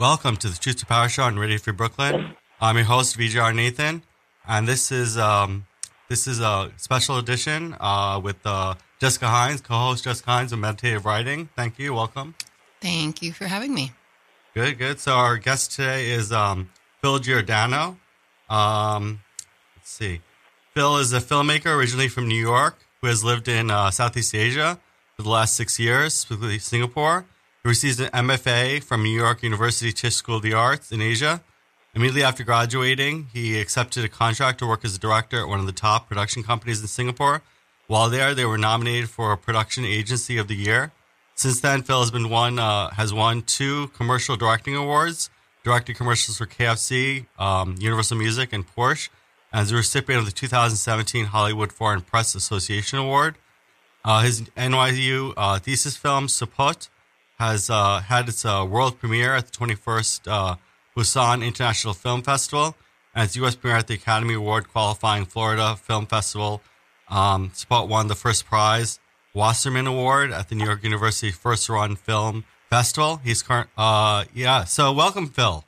Welcome to the Truth to Power Show on Radio Free Brooklyn. I'm your host VJR Nathan, and this is um, this is a special edition uh, with uh, Jessica Hines, co-host Jessica Hines of Meditative Writing. Thank you. Welcome. Thank you for having me. Good, good. So our guest today is um, Phil Giordano. Um, let's see. Phil is a filmmaker originally from New York who has lived in uh, Southeast Asia for the last six years, specifically Singapore. He received an MFA from New York University Tisch School of the Arts in Asia. Immediately after graduating, he accepted a contract to work as a director at one of the top production companies in Singapore. While there, they were nominated for Production Agency of the Year. Since then, Phil has been won uh, has won two commercial directing awards, directed commercials for KFC, um, Universal Music, and Porsche, and is a recipient of the 2017 Hollywood Foreign Press Association Award. Uh, his NYU uh, thesis film Saput has uh, had its uh, world premiere at the 21st uh, Busan International Film Festival and its U.S. premiere at the Academy Award qualifying Florida Film Festival. Um, Saput won the first prize Wasserman Award at the New York University First Run Film Festival. He's current, uh, yeah. So welcome, Phil.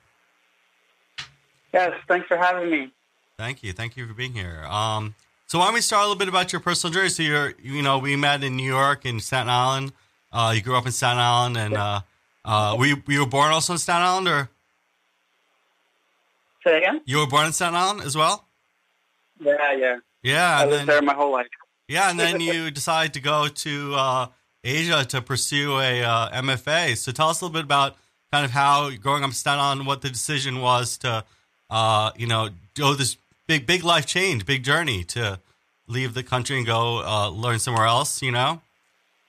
Yes, thanks for having me. Thank you, thank you for being here. Um, so why don't we start a little bit about your personal journey? So you're, you know, we met in New York in Staten Island. Uh, you grew up in Staten Island, and uh, uh, were you, were you born also in Staten Island, or Say again? you were born in Staten Island as well? Yeah, yeah. Yeah, I and lived then there my whole life. Yeah, and then you decide to go to uh, Asia to pursue a uh, MFA. So tell us a little bit about kind of how growing up in Staten Island, what the decision was to, uh, you know, go this big, big life change, big journey to leave the country and go uh, learn somewhere else. You know,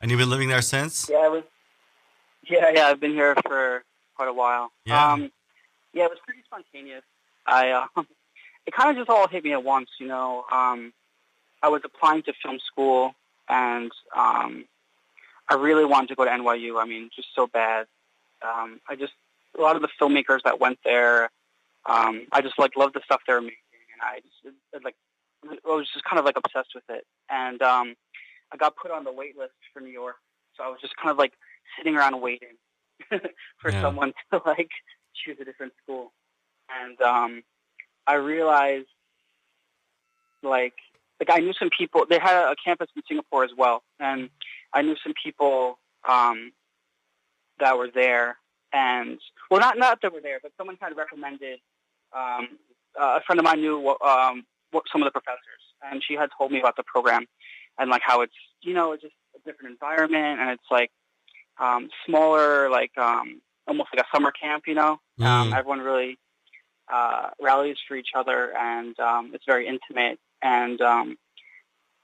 and you've been living there since. Yeah, was. Yeah, yeah. I've been here for quite a while. Yeah. Um, yeah, it was pretty spontaneous. I uh, it kind of just all hit me at once. You know, um, I was applying to film school, and um, I really wanted to go to NYU. I mean, just so bad. Um, I just a lot of the filmmakers that went there. Um, I just like loved the stuff they were making, and I just it, it, like I was just kind of like obsessed with it. And um, I got put on the wait list for New York, so I was just kind of like sitting around waiting for Yeah. someone to like choose a different school. And um, I realized, like, like I knew some people. They had a campus in Singapore as well, and I knew some people um, that were there. And well, not not that were there, but someone kind of recommended. Um, uh, a friend of mine knew um, what some of the professors, and she had told me about the program and like how it's you know it's just a different environment, and it's like um, smaller, like um, almost like a summer camp. You know, um, Mm. everyone really uh, rallies for each other, and um, it's very intimate. And um,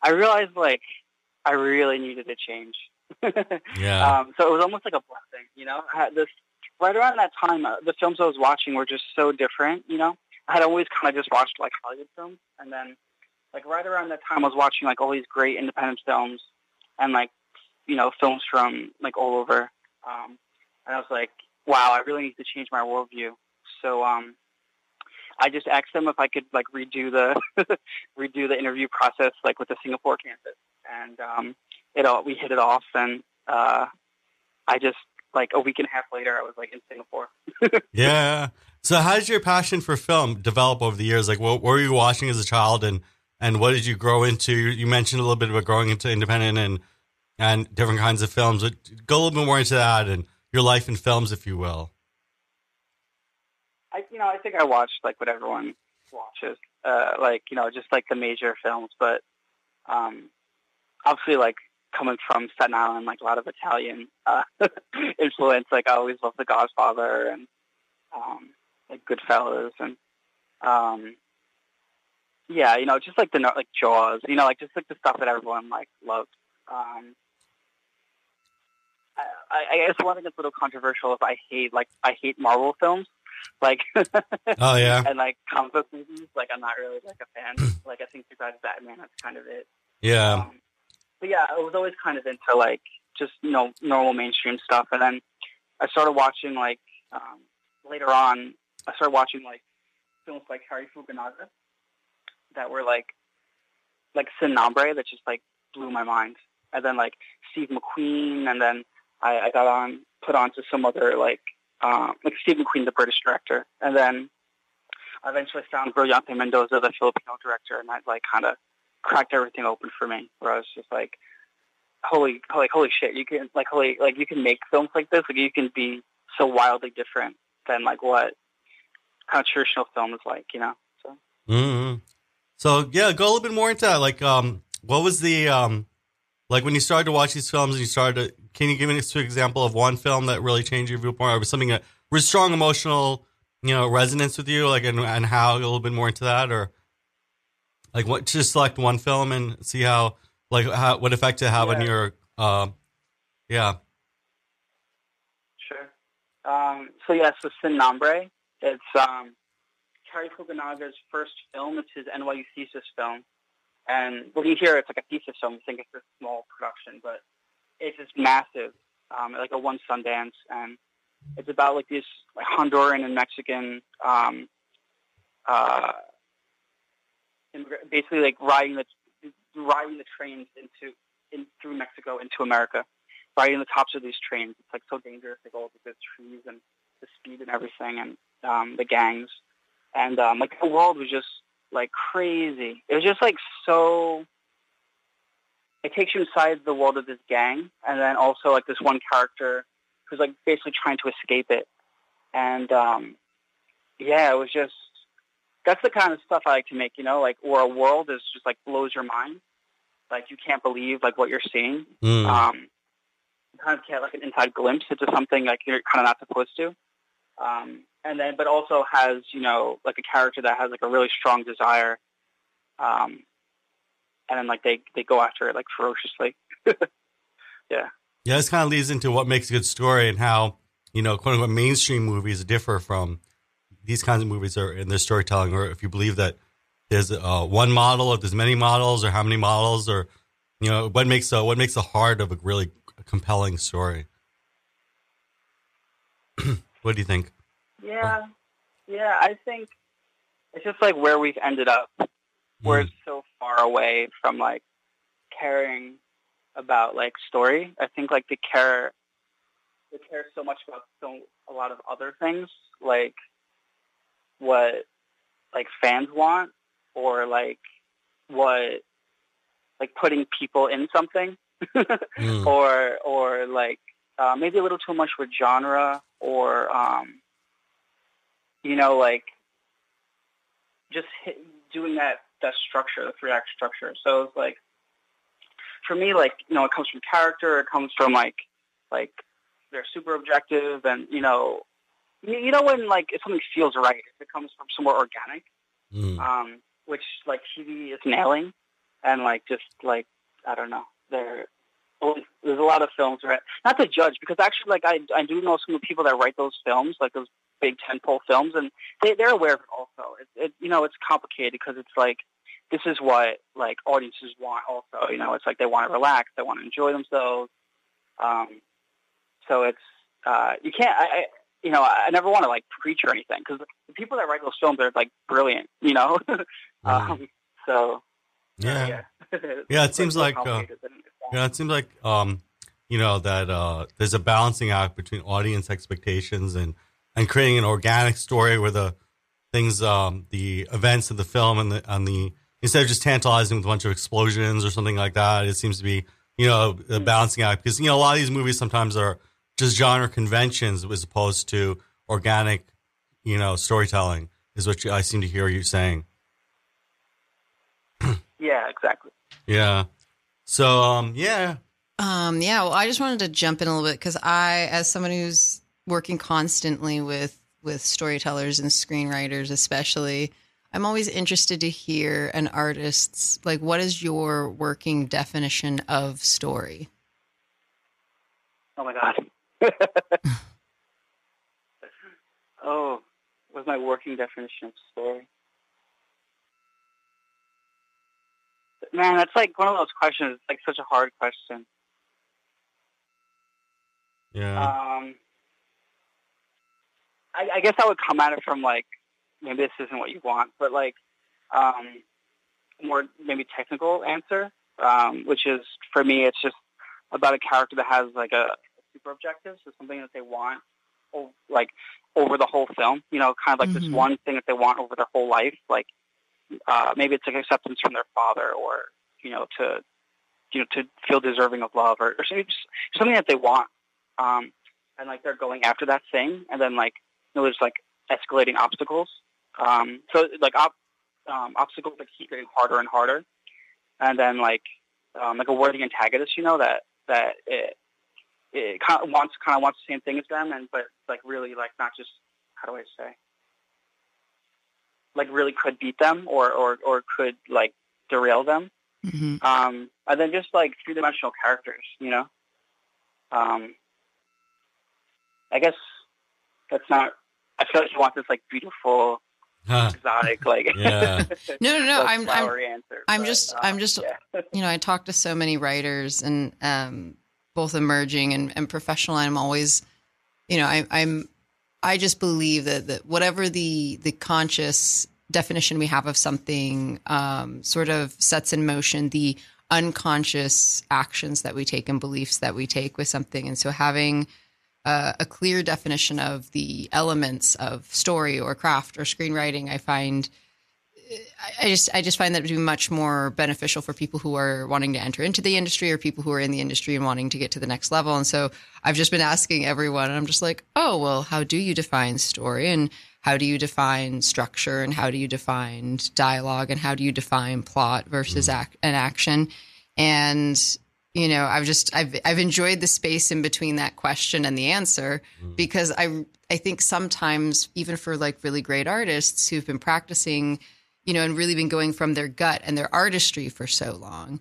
I realized like I really needed a change. Yeah. Um, so it was almost like a blessing, you know. I had this right around that time. Uh, the films I was watching were just so different, you know. I had always kind of just watched like Hollywood films, and then like right around that time, I was watching like all these great independent films, and like you know films from like all over. Um, and I was like, wow, I really need to change my worldview. So um, I just asked them if I could like redo the redo the interview process like with the Singapore campus, and um, it all we hit it off, and uh, I just like a week and a half later, I was like in Singapore. Yeah. So how did your passion for film develop over the years? Like what, what were you watching as a child and, and what did you grow into? You mentioned a little bit about growing into independent and, and different kinds of films, but go a little bit more into that and your life in films, if you will. I, you know, I think I watched like what everyone watches, uh, like you know, just like the major films. But um, obviously, like coming from Staten Island, like a lot of Italian uh, influence. Like I always loved The Godfather and um, like Goodfellas and um, yeah, you know, just like the like Jaws. You know, like just like the stuff that everyone like loved. Um, I, I guess one thing that's a little controversial is I hate like I hate Marvel films, like Oh yeah. and like comic book movies. Like I'm not really like a fan. like I think besides Batman, that's kind of it. Yeah. Um, but yeah, I was always kind of into like just you know normal mainstream stuff, and then I started watching like um, later on. I started watching like films like Cary Fukunaga that were like like Sin Nombre that just like blew my mind, and then like Steve McQueen, and then I, I got on put on to some other like um, like Steve McQueen, the British director, and then I eventually found Brillante Mendoza, the Filipino director, and that like kind of cracked everything open for me. Where I was just like, holy, like holy shit, you can like holy like you can make films like this. Like you can be so wildly different than like what kind of traditional film is like, you know. So. Mm-hmm. So yeah, go a little bit more into that. Like, um, what was the um, like when you started to watch these films and you started to? Can you give me an example of one film that really changed your viewpoint, or was something that was strong emotional, you know, resonance with you, like, and, and how a little bit more into that, or like what? Just select one film and see how, like, how what effect it have Yeah. on your, uh, yeah. Sure. Um, so yeah, so Sin Nombre. It's um, Cary Fukunaga's first film. It's his NYU thesis film. And you hear it's like a thesis film, you think it's a small production, but it's just massive. Um, like a one Sundance, and it's about like this like Honduran and Mexican, um, uh, basically like riding the riding the trains into in through Mexico into America riding the tops of these trains. It's like so dangerous. Like all the trees and the speed and everything, and um, the gangs, and um, like the world was just like crazy. It was just like so. It takes you inside the world of this gang, and then also like this one character who's like basically trying to escape it, and um, yeah, it was just that's the kind of stuff I like to make. You know, like where a world is just like blows your mind, like you can't believe like what you're seeing Mm. um, you kind of get like an inside glimpse into something like you're kind of not supposed to. Um, and then, but also has you know like a character that has like a really strong desire, um, and then like they they go after it like ferociously. Yeah, Yeah, this kind of leads into what makes a good story and how you know, quote unquote, mainstream movies differ from these kinds of movies are in their storytelling, or if you believe that there's uh, one model, if there's many models, or how many models, or you know, what makes a what makes the heart of a really compelling story. what do you think? Yeah, yeah. I think it's just like where we've ended up, where Mm. it's so far away from like caring about like story. I think like they care, they care so much about so a lot of other things, like what like fans want, or like what like putting people in something Mm. or or like uh, maybe a little too much with genre or um, you know like just hit, doing that that structure the three act structure so it's like for me like you know it comes from character it comes from like like they're super objective and you know you, you know when like if something feels right if it comes from somewhere organic Mm. um, which like TV is nailing, and like just like I don't know, there there's a lot of films right? not to judge because actually like I I do know some of the people that write those films like those big tentpole films and they they're aware of it also. It, it you know it's complicated because it's like this is what like audiences want also. You know it's like they want to relax, they want to enjoy themselves. Um, so it's uh, you can't I, I you know I never want to like preach or anything because the people that write those films are like brilliant. You know. Um, so yeah. yeah, Yeah, it seems like, uh. Yeah, it seems like um, you know that uh, there's a balancing act between audience expectations and and creating an organic story where the things, um, the events of the film and the and the instead of just tantalizing with a bunch of explosions or something like that, it seems to be you know a balancing act because you know a lot of these movies sometimes are just genre conventions as opposed to organic, you know, storytelling is what you, I seem to hear you saying. yeah, exactly. Yeah. So um, yeah, Um, yeah, well, I just wanted to jump in a little bit because I, as someone who's working constantly with with storytellers and screenwriters, especially, I'm always interested to hear an artist's like, what is your working definition of story? Oh my god. oh, what's my working definition of story? Man, that's like one of those questions. It's like such a hard question. yeah, Um, I, I guess I would come at it from like maybe this isn't what you want, but like um, more maybe technical answer, um, which is for me, it's just about a character that has like a, super objective, so something that they want like over the whole film. You know, kind of like Mhm. this one thing that they want over their whole life. Like uh, maybe it's like acceptance from their father, or you know, to you know, to feel deserving of love, or, or something, just something that they want. Um, and like they're going after that thing, and then like you know, there's like escalating obstacles. Um, so like op- um, obstacles like keep getting harder and harder, and then like um, like a worthy antagonist, you know, that that it, it kind of wants kind of wants the same thing as them, and but like really like not just how do I say like really could beat them or or or could like derail them. hmm Um, and then just like three dimensional characters, you know. Um, I guess that's not. I feel like you want this like beautiful, exotic, like Yeah. No, no, no. I'm, I'm, answer. I'm but, just- um, I'm just- yeah. you know, I talk to so many writers and um, both emerging and, and professional. and I'm always, you know, I, I'm, I just believe that, that whatever the the conscious definition we have of something um, sort of sets in motion the unconscious actions that we take and beliefs that we take with something. And so having uh, a clear definition of the elements of story or craft or screenwriting, I find I- just I just find that to be much more beneficial for people who are wanting to enter into the industry or people who are in the industry and wanting to get to the next level. And so I've just been asking everyone, and I'm just like, oh well, how do you define story? And how do you define structure? And how do you define dialogue? And how do you define plot versus mm. act, an action? And you know, I've just I've I've enjoyed the space in between that question and the answer mm. because I I think sometimes even for like really great artists who've been practicing you know, and really been going from their gut and their artistry for so long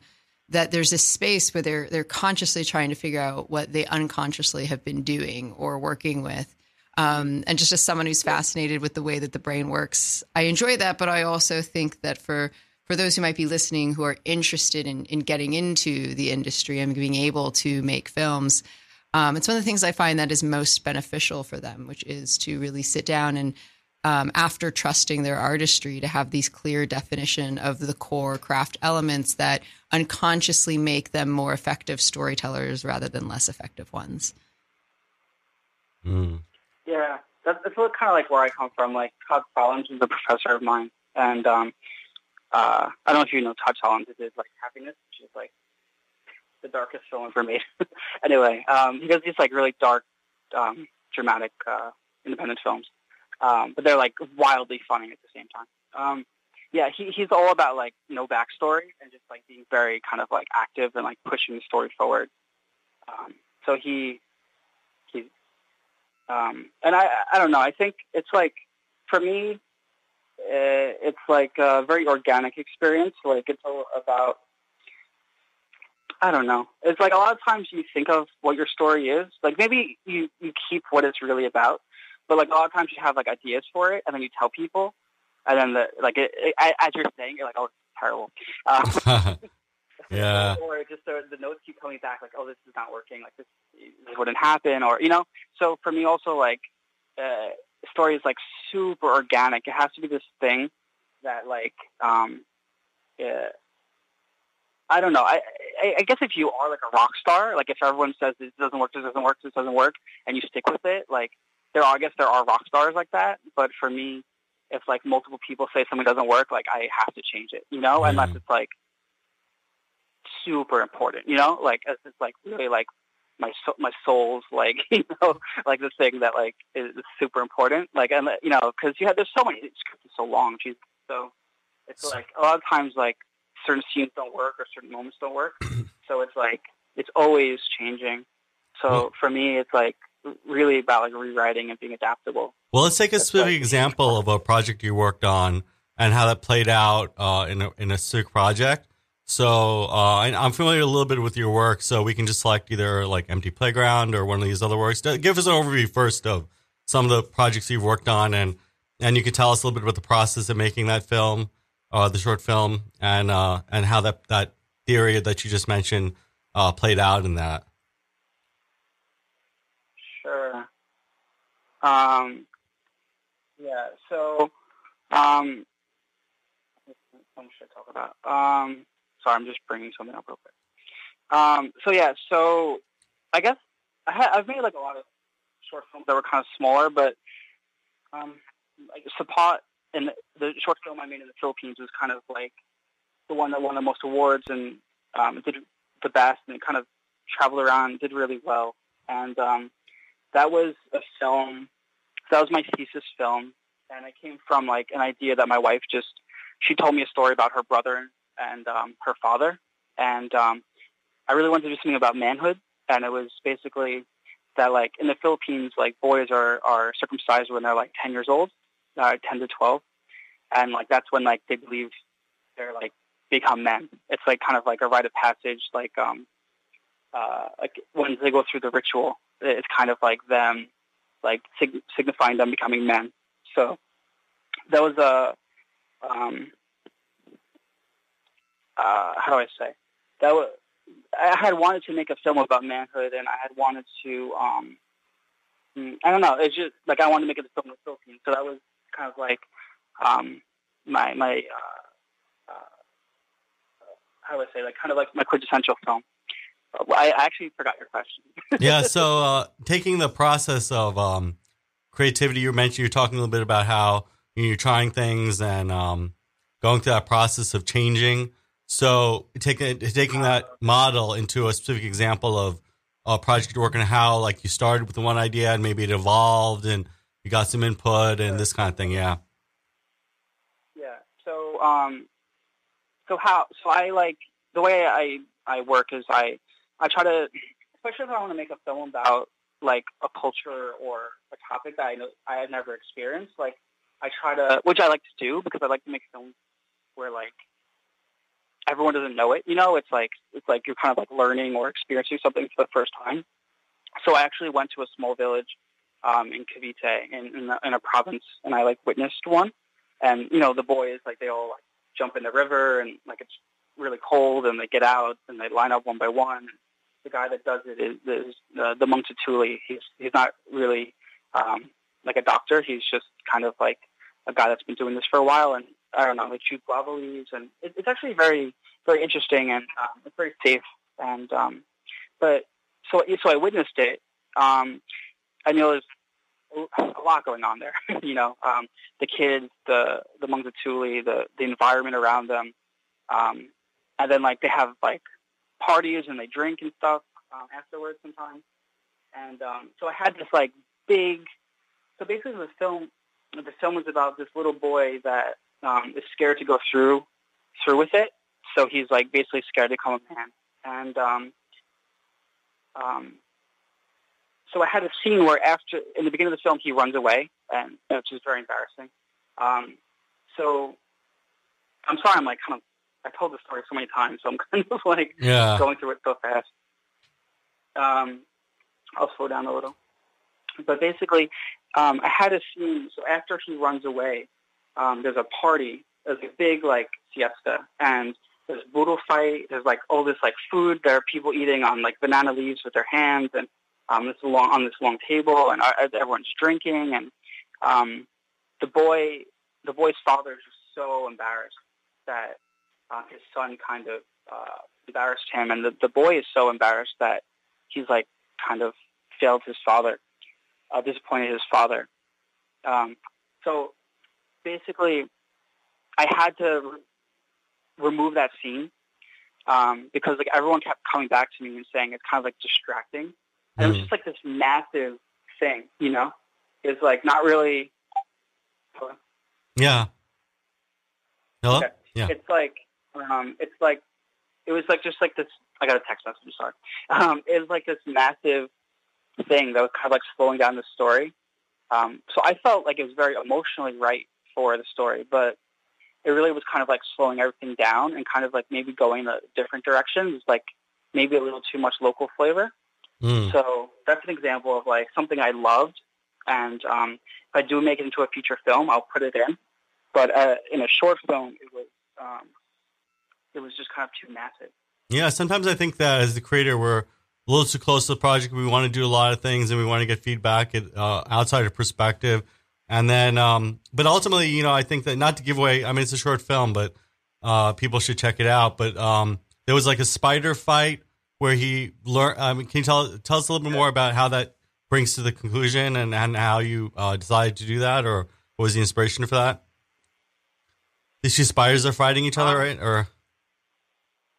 that there's this space where they're they're consciously trying to figure out what they unconsciously have been doing or working with. Um, and just as someone who's fascinated with the way that the brain works, I enjoy that. But I also think that for for those who might be listening who are interested in in getting into the industry and being able to make films, um, it's one of the things I find that is most beneficial for them, which is to really sit down and um, after trusting their artistry to have these clear definition of the core craft elements that unconsciously make them more effective storytellers rather than less effective ones. Mm. Yeah, that's, that's kind of like where I come from. Like Todd Solondz is a professor of mine, and um, uh, I don't know if you know Todd Solondz. It is like Happiness, which is like the darkest film ever made. anyway, um, he does these like really dark, um, dramatic, uh, independent films, um, but they're like wildly funny at the same time. Um, yeah, he, he's all about like no backstory and just like being very kind of like active and like pushing the story forward. Um, so he he um, and I, I don't know. I think it's like, for me, uh, it's like a very organic experience. Like it's all about, I don't know. It's like a lot of times you think of what your story is. Like maybe you, you keep what it's really about, but like a lot of times you have like ideas for it and then you tell people and then the, like it, it, as you're saying, you're like, oh, it's terrible. Uh, yeah. or just the, the notes keep coming back, like, oh, this is not working, like this, this wouldn't happen, or you know. So for me, also like, uh, story is like super organic. It has to be this thing that like, um, uh, I don't know. I, I I guess if you are like a rock star, like if everyone says this doesn't work, this doesn't work, this doesn't work, and you stick with it, like there are, I guess there are rock stars like that. But for me, if like multiple people say something doesn't work, like I have to change it, you know, Yeah. unless mm. it's like super important, you know, like it's like really like my so- my soul's like you know like the thing that like is super important, like and you know because you have there's so many scripts so long, geez, so it's like a lot of times like certain scenes don't work or certain moments don't work, so it's like it's always changing. So for me, it's like really about like rewriting and being adaptable. Well, let's take a That's specific right. example of a project you worked on and how that played out uh, in a in a specific project. So uh, I, I'm familiar a little bit with your work, so we can just select either like Empty Playground or one of these other works. Give us an overview first of some of the projects you've worked on, and and you can tell us a little bit about the process of making that film, uh, the short film, and uh, and how that that theory that you just mentioned uh, played out in that. Sure. Um, yeah. So, um, what should I talk about? Um, sorry, I'm just bringing something up real quick. Um, so yeah. So I guess I ha- I've made like a lot of short films that were kind of smaller, but um, like Sapat and the short film I made in the Philippines was kind of like the one that won the most awards and um, did the best, and it kind of traveled around, did really well, and um, that was a film. That was my thesis film, and it came from like an idea that my wife just she told me a story about her brother and um, her father, and um, I really wanted to do something about manhood, and it was basically that like in the Philippines, like boys are are circumcised when they're like ten years old, uh, ten to twelve, and like that's when like they believe they're like become men. It's like kind of like a rite of passage, like um, uh, like when they go through the ritual, it's kind of like them, like sig- signifying them becoming men. So that was a um, uh, how do I say that was I had wanted to make a film about manhood, and I had wanted to um, mm, I don't know. It's just like I wanted to make it a film in Philippines, so that was kind of like um, my my uh, uh, how do I say like kind of like my quintessential film. I actually forgot your question. yeah, so uh, taking the process of um, creativity, you mentioned you're talking a little bit about how you're trying things and um, going through that process of changing. So taking taking that model into a specific example of a project you're working on, how like you started with the one idea and maybe it evolved and you got some input and this kind of thing. Yeah. Yeah. So um, so how so I like the way I I work is I I try to especially if I want to make a film about like a culture or a topic that I know I have never experienced. Like I try to, which I like to do because I like to make films where like everyone doesn't know it. You know, it's like it's like you're kind of like learning or experiencing something for the first time. So I actually went to a small village um, in Cavite in in, the, in a province, and I like witnessed one. And you know, the boys like they all like jump in the river, and like it's really cold, and they get out and they line up one by one. The guy that does it is, is uh, the Mang Tatuli. He's he's not really um, like a doctor. He's just kind of like a guy that's been doing this for a while, and I don't know, they chew guava leaves, and it, it's actually very, very interesting, and um, it's very safe. And um, but so so I witnessed it. Um, I know there's a lot going on there. you know, um, the kids, the the Mangtatuli, the the environment around them, um, and then like they have like parties and they drink and stuff um, afterwards sometimes. And um, so I had this like big. So basically, the film the film was about this little boy that um, is scared to go through through with it. So he's like basically scared to become a man. And um, um, so I had a scene where after in the beginning of the film he runs away, and which is very embarrassing. Um, so I'm sorry, I'm like kind of I told the story so many times, so I'm kind of like yeah. going through it so fast. Um, I'll slow down a little. But basically, um, I had a scene. So after he runs away, um, there's a party. There's a big like siesta, and there's boodle fight. There's like all this like food. There are people eating on like banana leaves with their hands, and um, this long on this long table, and uh, everyone's drinking. And um, the boy, the boy's father is just so embarrassed that uh, his son kind of uh, embarrassed him, and the the boy is so embarrassed that he's like kind of failed his father uh, disappointed his father. Um, so basically, I had to re- remove that scene um, because like everyone kept coming back to me and saying it's kind of like distracting, and it was just like this massive thing, you know. It's like not really. Hello? Yeah. Hello. Okay. Yeah. It's like um, it's like it was like just like this. I got a text message. Sorry. Um, it was like this massive thing that was kind of like slowing down the story. Um, so I felt like it was very emotionally right for the story, but it really was kind of like slowing everything down and kind of like maybe going a different directions, like maybe a little too much local flavor. Mm. So that's an example of like something I loved, and um, if I do make it into a feature film, I'll put it in. But uh, in a short film, it was um, it was just kind of too massive. Yeah, sometimes I think that as the creator, we're a little too close to the project. We want to do a lot of things and we want to get feedback at uh, outside of perspective. And then, um, but ultimately, you know, I think that not to give away, I mean, it's a short film, but uh, people should check it out. But um, there was like a spider fight where he learned. Um, can you tell tell us a little bit more about how that brings to the conclusion and, and how you uh, decided to do that, or what was the inspiration for that? These two spiders are fighting each other, Um, right? Or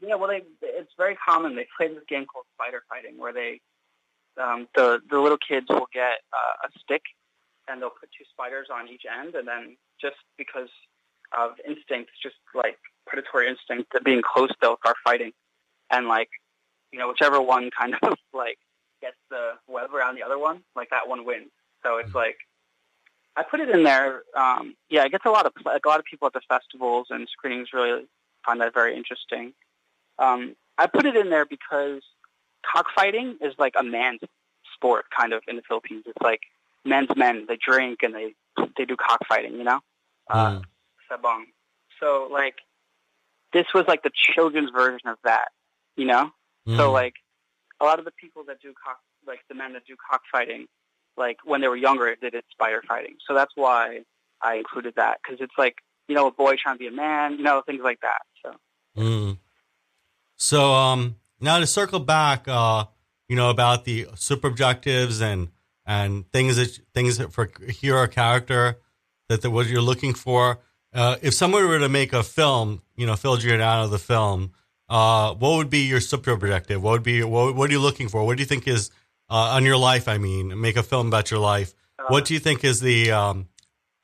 Yeah, well, they it's very common. They play this game called spider fighting, where they um, the the little kids will get uh, a stick and they'll put two spiders on each end, and then just because of instinct, just like predatory instinct, that being close, they'll start fighting, and like you know, whichever one kind of like gets the web around the other one, like that one wins. So it's like I put it in there. Um, yeah, it gets a lot of like a lot of people at the festivals and screenings really find that very interesting. Um, I put it in there because cockfighting is like a man's sport, kind of in the Philippines. It's like men's men. They drink and they they do cockfighting. You know, uh, Mm. sabong. So like this was like the children's version of that. You know, so Mm. like a lot of the people that do cock, like the men that do cockfighting, like when they were younger, they did spider fighting. So that's why I included that because it's like you know a boy trying to be a man, you know things like that. So Mm. So um, now to circle back, uh, you know about the super objectives and and things that things that for hero character that the, what you're looking for. Uh, if someone were to make a film, you know, Phil Giordano, the film, uh, what would be your super objective? What would be what, what are you looking for? What do you think is uh, on your life? I mean, make a film about your life. What do you think is the um,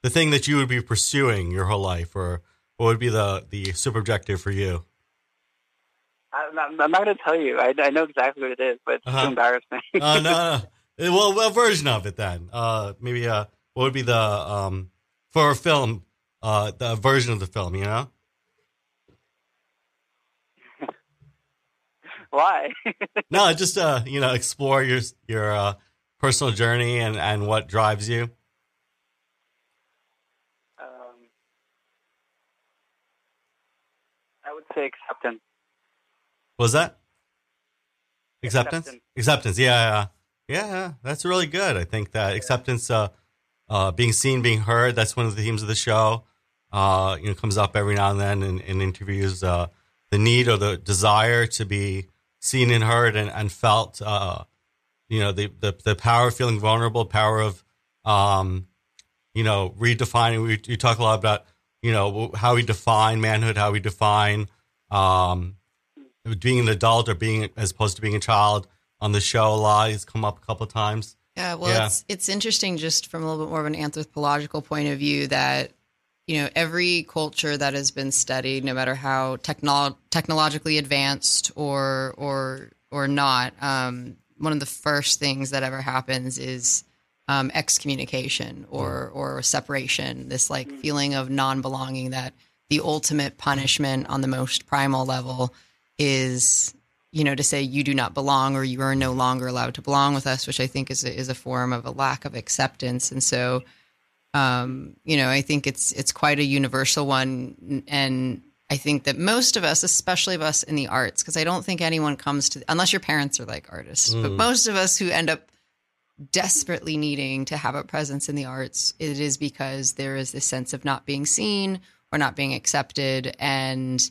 the thing that you would be pursuing your whole life, or what would be the the super objective for you? I'm not, going to tell you. I, I know exactly what it is, but it's Uh-huh. too embarrassing. Uh, no, no. Well, a version of it then. Uh, maybe uh, what would be the um for a film, uh, the version of the film, you know? Why? No, just uh, you know, explore your your uh, personal journey and and what drives you. um, I would say acceptance. What was that? Acceptance. Acceptance. Acceptance. Yeah, yeah, yeah. That's really good. I think that acceptance, uh, uh, being seen, being heard. That's one of the themes of the show. Uh, you know, comes up every now and then in, in interviews. Uh, the need or the desire to be seen and heard and, and felt. Uh, you know, the, the the power of feeling vulnerable, power of, um, you know, redefining. We, we talk a lot about you know how we define manhood, how we define. Um, being an adult or being as opposed to being a child on the show a lot. It's come up a couple of times. Yeah, well, Yeah. it's it's interesting just from a little bit more of an anthropological point of view that you know every culture that has been studied, no matter how technolo- technologically advanced or or or not, um, one of the first things that ever happens is um, excommunication or or separation. This like feeling of non belonging that the ultimate punishment on the most primal level is you know, to say you do not belong or you are no longer allowed to belong with us, which I think is a, is a form of a lack of acceptance. And so, um, you know, I think it's it's quite a universal one, and I think that most of us, especially of us in the arts, because I don't think anyone comes to unless your parents are like artists, but Mm. most of us who end up desperately needing to have a presence in the arts, it is because there is this sense of not being seen or not being accepted, and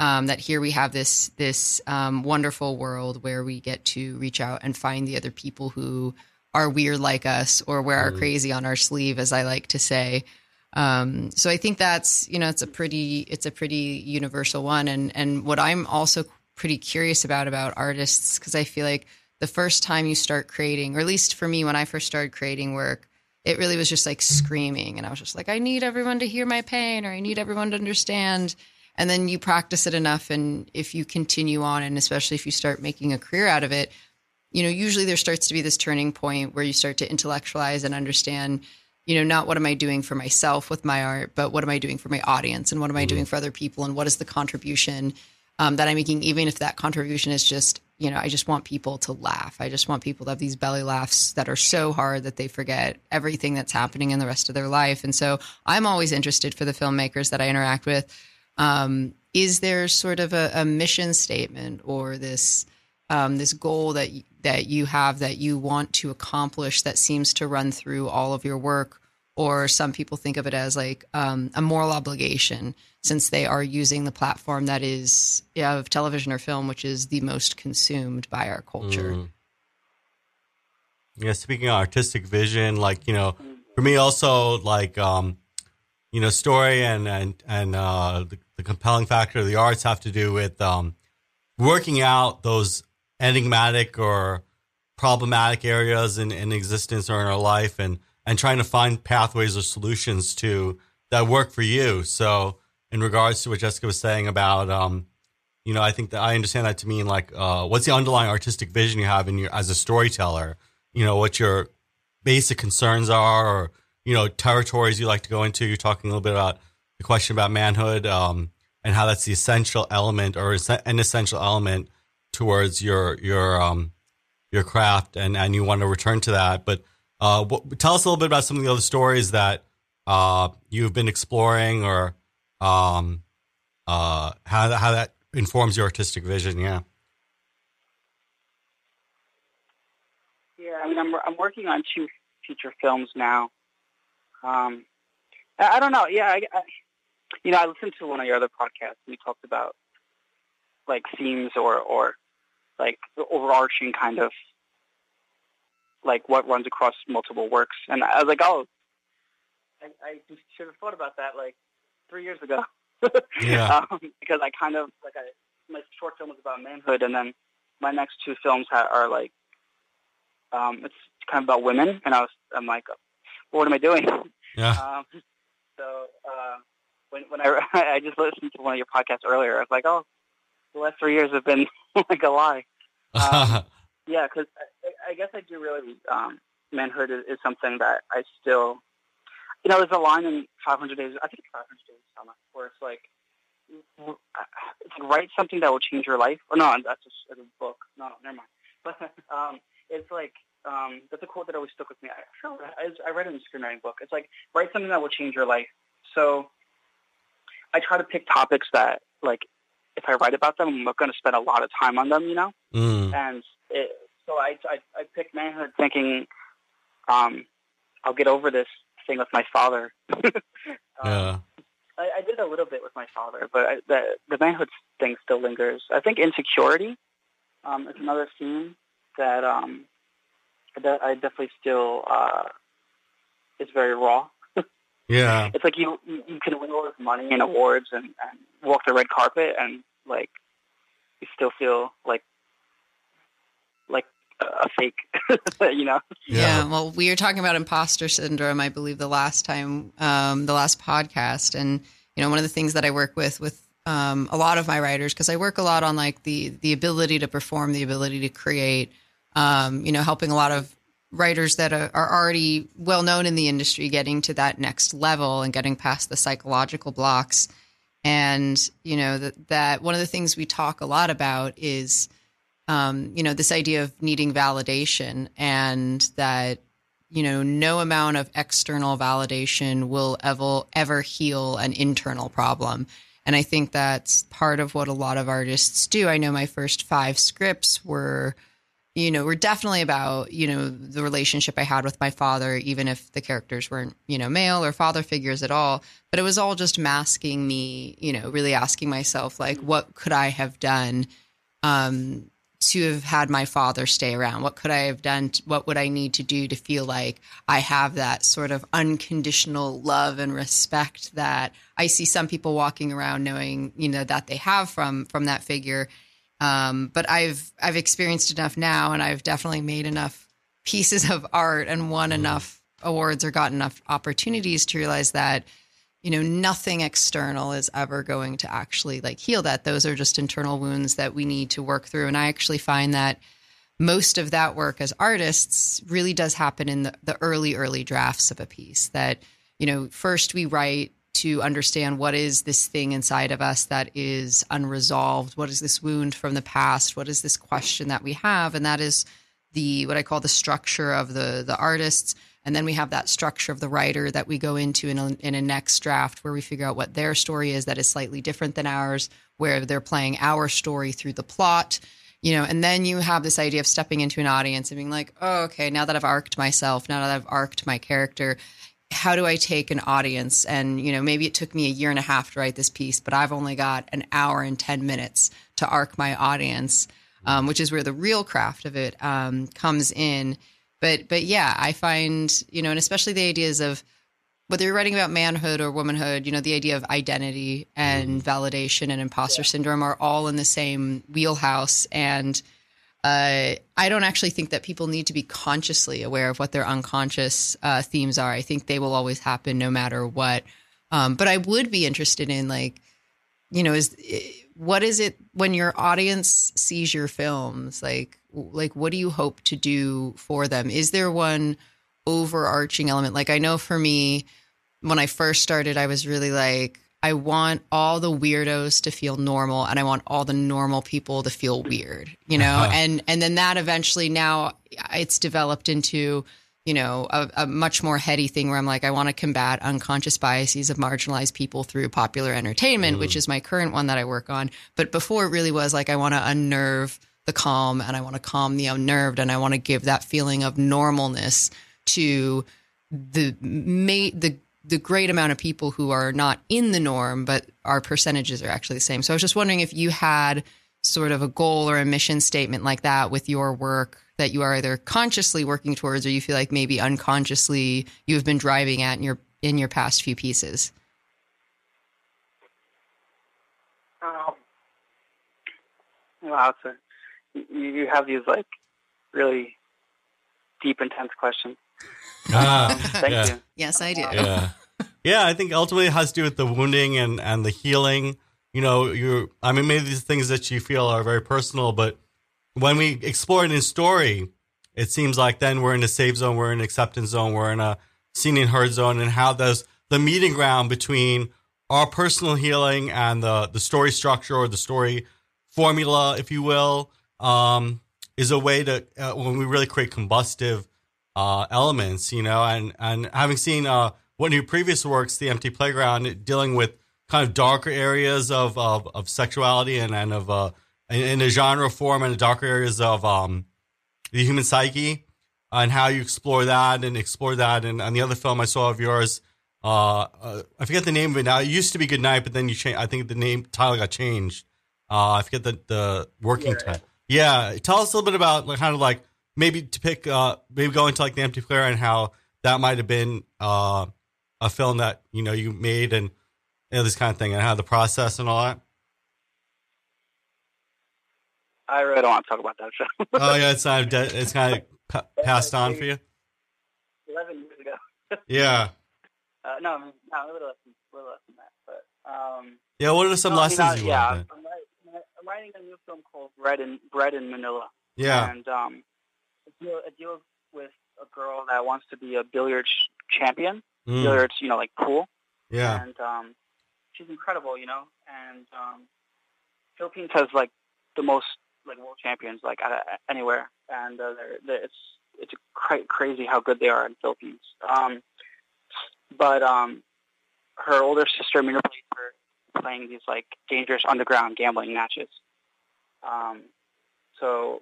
um, that here we have this this um, wonderful world where we get to reach out and find the other people who are weird like us or wear our crazy on our sleeve, as I like to say. Um, so I think that's you know it's a pretty it's a pretty universal one, and and what I'm also pretty curious about about artists because I feel like the first time you start creating, or at least for me when I first started creating work, it really was just like screaming, and I was just like, I need everyone to hear my pain, or I need everyone to understand. And then you practice it enough, and if you continue on, and especially if you start making a career out of it, you know, usually there starts to be this turning point where you start to intellectualize and understand, you know, not what am I doing for myself with my art, but what am I doing for my audience and what am I doing for other people and what is the contribution um, that I'm making, even if that contribution is just, you know, I just want people to laugh. I just want people to have these belly laughs that are so hard that they forget everything that's happening in the rest of their life. And so I'm always interested for the filmmakers that I interact with. Um, is there sort of a, a mission statement or this um, this goal that that you have that you want to accomplish that seems to run through all of your work, or some people think of it as like um, a moral obligation since they are using the platform that is yeah, of television or film, which is the most consumed by our culture. Mm. Yeah, speaking of artistic vision, like you know, for me also like um, you know, story and and and uh, the, the compelling factor of the arts have to do with um, working out those enigmatic or problematic areas in, in existence or in our life, and and trying to find pathways or solutions to that work for you. So, in regards to what Jessica was saying about um, you know, I think that I understand that to mean like, uh, what's the underlying artistic vision you have in your as a storyteller? You know, what your basic concerns are, or you know, territories you like to go into. You're talking a little bit about the question about manhood, um, and how that's the essential element or an essential element towards your your um, your craft, and and you want to return to that. But uh, what, tell us a little bit about some of the other stories that uh, you've been exploring, or um, uh, how how that informs your artistic vision. Yeah. Yeah, I mean, I'm I'm working on two feature films now. Um, I, I don't know. Yeah, I, I, you know, I listened to one of your other podcasts. and you talked about like themes or or like the overarching kind of like what runs across multiple works, and I was like, oh, I, I should have thought about that like three years ago. yeah. Um, because I kind of like I my short film was about manhood, and then my next two films ha- are like um, it's kind of about women, and I was I'm like, what am I doing? Yeah. Um, so uh, when when I I just listened to one of your podcasts earlier, I was like, oh, the last three years have been like a lie. Um, yeah, because I, I guess I do really um, manhood is, is something that I still, you know, there's a line in 500 Days. I think it's 500 Days of Summer where it's like, it's like write something that will change your life. Or no, that's just a book. No, never mind. But um, it's like um, that's a quote that always stuck with me. I, I, I read it in a screenwriting book. It's like write something that will change your life. So I try to pick topics that like if I write about them, I'm not going to spend a lot of time on them, you know. Mm. And it, so I, I I picked manhood, thinking, um, I'll get over this thing with my father. um, Yeah. I, I did a little bit with my father, but I, the the manhood thing still lingers. I think insecurity um, is another theme that um, that I definitely still uh, is very raw. Yeah. It's like you you you can win all this money and awards and, and walk the red carpet and like you still feel like like a a fake, you know. Yeah. Well, we were talking about imposter syndrome, I believe, the last time, um, the last podcast, and you know, one of the things that I work with with um, a lot of my writers because I work a lot on like the the ability to perform, the ability to create. Um, you know, helping a lot of writers that are, already well known in the industry getting to that next level and getting past the psychological blocks. And you know that that one of the things we talk a lot about is um, you know, this idea of needing validation and that, you know, no amount of external validation will ever, ever heal an internal problem. And I think that's part of what a lot of artists do. I know my first five scripts were, you know, were definitely about, you know, the relationship I had with my father, even if the characters weren't, you know, male or father figures at all. But it was all just masking me, you know, really asking myself, like, what could I have done? Um, to have had my father stay around? What could I have done? To, what would I need to do to feel like I have that sort of unconditional love and respect that I see some people walking around knowing, you know, that they have from from that figure. Um, but I've I've experienced enough now, and I've definitely made enough pieces of art and won enough awards or got enough opportunities to realize that you know nothing external is ever going to actually like heal that. Those are just internal wounds that we need to work through. And i actually find that most of that work as artists really does happen in the, the early early drafts of a piece that you know first we write to understand what is this thing inside of us that is unresolved what is this wound from the past what is this question that we have and that is the what i call the structure of the the artists. And then we have that structure of the writer that we go into in a, in a next draft where we figure out what their story is that is slightly different than ours, where they're playing our story through the plot, you know, and then you have this idea of stepping into an audience and being like, oh, okay, now that I've arced myself, now that I've arced my character, how do I take an audience? And, you know, maybe it took me a year and a half to write this piece, but I've only got an hour and 10 minutes to arc my audience, um, which is where the real craft of it um, comes in but but yeah, I find you know, and especially the ideas of whether you're writing about manhood or womanhood, you know, the idea of identity and validation and imposter yeah. syndrome are all in the same wheelhouse. And uh, I don't actually think that people need to be consciously aware of what their unconscious uh, themes are. I think they will always happen no matter what. Um, but I would be interested in like, you know, is what is it when your audience sees your films? Like, like what do you hope to do for them? Is there one overarching element? Like, I know for me when I first started, I was really like, I want all the weirdos to feel normal and I want all the normal people to feel weird, you know? Uh-huh. And and then that eventually now it's developed into, you know, a, a, much more heady thing where I'm like, I want to combat unconscious biases of marginalized people through popular entertainment, mm. which is my current one that I work on. But before it really was like I want to unnerve the calm and I want to calm the unnerved and I want to give that feeling of normalness to the mate the the great amount of people who are not in the norm, but our percentages are actually the same. So I was just wondering if you had sort of a goal or a mission statement like that with your work that you are either consciously working towards or you feel like maybe unconsciously you've been driving at in your in your past few pieces. Um, wow, so you have these like really deep, intense questions. Ah, Thank yeah. you. Yes, I do. Yeah. Yeah, I think ultimately it has to do with the wounding and, and the healing. You know, you I mean, maybe these things that you feel are very personal, but when we explore it in story, it seems like then we're in a safe zone, we're in an acceptance zone, we're in a seen and heard zone, and how those the meeting ground between our personal healing and the the story structure or the story formula, if you will, um, is a way to uh, when we really create combustive uh, elements, you know, and and having seen uh, one of your previous works, The Empty Playground, dealing with kind of darker areas of of, of sexuality and and of uh, in, a genre form and the darker areas of um, the human psyche and how you explore that and explore that. And, and the other film I saw of yours, uh, uh, I forget the name of it now. It used to be Good Night, but then you change. I think the name title got changed. Uh, I forget the the working yeah. title. Yeah, tell us a little bit about like kind of like maybe to pick uh maybe go into like the empty player and how that might have been uh a film that you know you made and you know this kind of thing and how the process and all that? I really don't want to talk about that show. Oh yeah it's kind of it's kind of passed on for you? 11 years ago. Yeah. Uh, no no a little less, than, a little less than that but um yeah what are some no, lessons you yeah I'm, I'm writing a new film called bread in bread in manila. Yeah. And um it deals with a girl that wants to be a billiards champion, mm. it's you know, like cool. Yeah. And um, she's incredible, you know. And um, Philippines has like the most like world champions like anywhere, and uh, they're, they're, it's it's cra- crazy how good they are in Philippines. Um, but um, her older sister manipulates her playing these like dangerous underground gambling matches. Um, so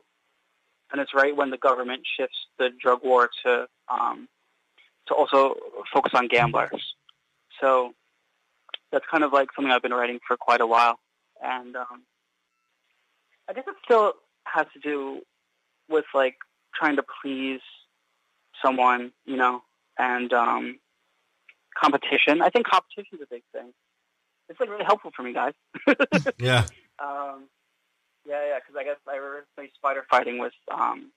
and it's right when the government shifts the drug war to um, to also focus on gamblers. So that's kind of like something I've been writing for quite a while, and um, I guess it still has to do with like trying to please someone, you know, and um, competition. I think competition is a big thing. It's like really helpful for me, guys. yeah. Um, yeah, yeah, because I guess I remember playing spider fighting with um,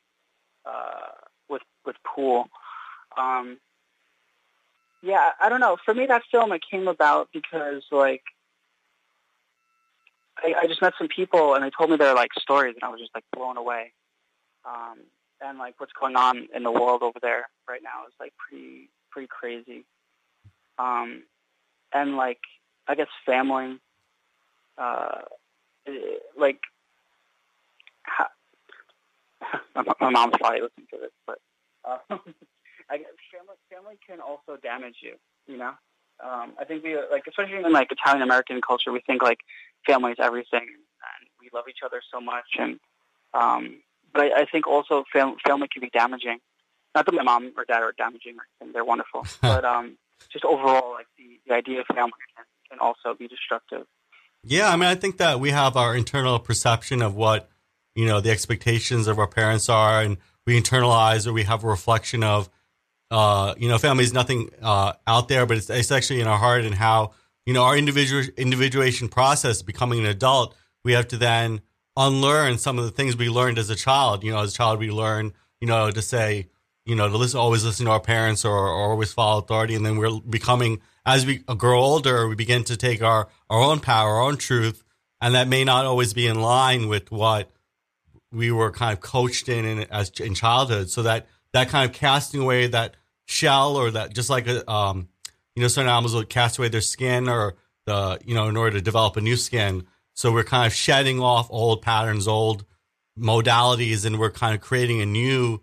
uh, with with pool. Um, yeah, I don't know. For me, that film it came about because like I, I just met some people and they told me their like stories, and I was just like blown away. Um, and like what's going on in the world over there right now is like pretty pretty crazy. Um, and like I guess family, uh, like my, my mom's probably listening to this, but uh, I family family can also damage you. You know, um, I think we like especially in like Italian American culture, we think like family is everything, and we love each other so much. And um, but I, I think also fam- family can be damaging. Not that my mom or dad are damaging or anything; they're wonderful. but um, just overall, like the, the idea of family can, can also be destructive. Yeah, I mean, I think that we have our internal perception of what you know the expectations of our parents are and we internalize or we have a reflection of, uh, you know, family is nothing uh, out there, but it's, it's actually in our heart and how, you know, our individual individuation process, becoming an adult, we have to then unlearn some of the things we learned as a child. You know, as a child, we learn, you know, to say, you know, to listen, always listen to our parents or, or always follow authority. And then we're becoming, as we grow older, we begin to take our, our own power, our own truth. And that may not always be in line with what we were kind of coached in, in as in childhood. So that, that kind of casting away that shell or that just like, a, um, you know, certain animals will cast away their skin or the, you know, in order to develop a new skin. So we're kind of shedding off old patterns, old modalities, and we're kind of creating a new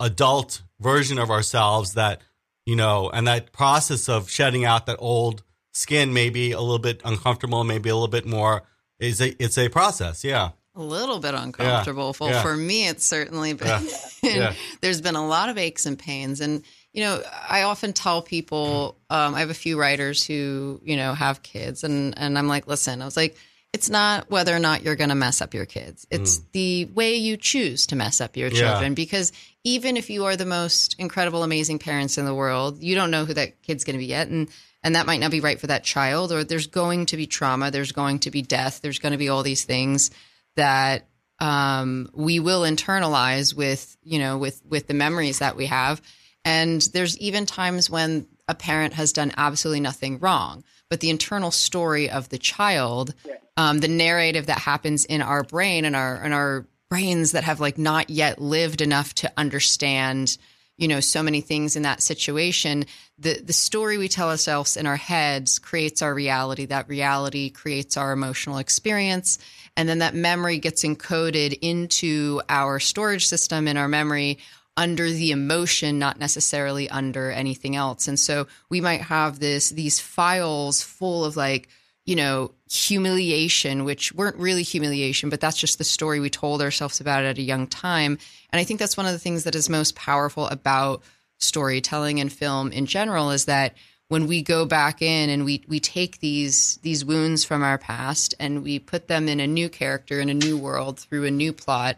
adult version of ourselves that, you know, and that process of shedding out that old skin may be a little bit uncomfortable, maybe a little bit more is a it's a process, yeah. A little bit uncomfortable. Yeah, Well, yeah. for me, it's certainly been. Yeah. There's been a lot of aches and pains, and you know, I often tell people. Um, I have a few writers who you know have kids, and and I'm like, listen, I was like, it's not whether or not you're going to mess up your kids. It's the way you choose to mess up your Mm. Yeah. children. Because even if you are the most incredible, amazing parents in the world, you don't know who that kid's going to be yet, and and that might not be right for that child. Or there's going to be trauma. There's going to be death. There's going to be all these things that um, we will internalize with you know with with the memories that we have and there's even times when a parent has done absolutely nothing wrong but the internal story of the child um, the narrative that happens in our brain and our and our brains that have like not yet lived enough to understand you know so many things in that situation the the story we tell ourselves in our heads creates our reality. That reality creates our emotional experience. And then that memory gets encoded into our storage system in our memory under the emotion not necessarily under anything else. And so we might have this these files full of like you know humiliation which weren't really humiliation but that's just the story we told ourselves about at a young time. And i think that's one of the things that is most powerful about storytelling and film in general is that when we go back in and we we take these these wounds from our past and we put them in a new character in a new world through a new plot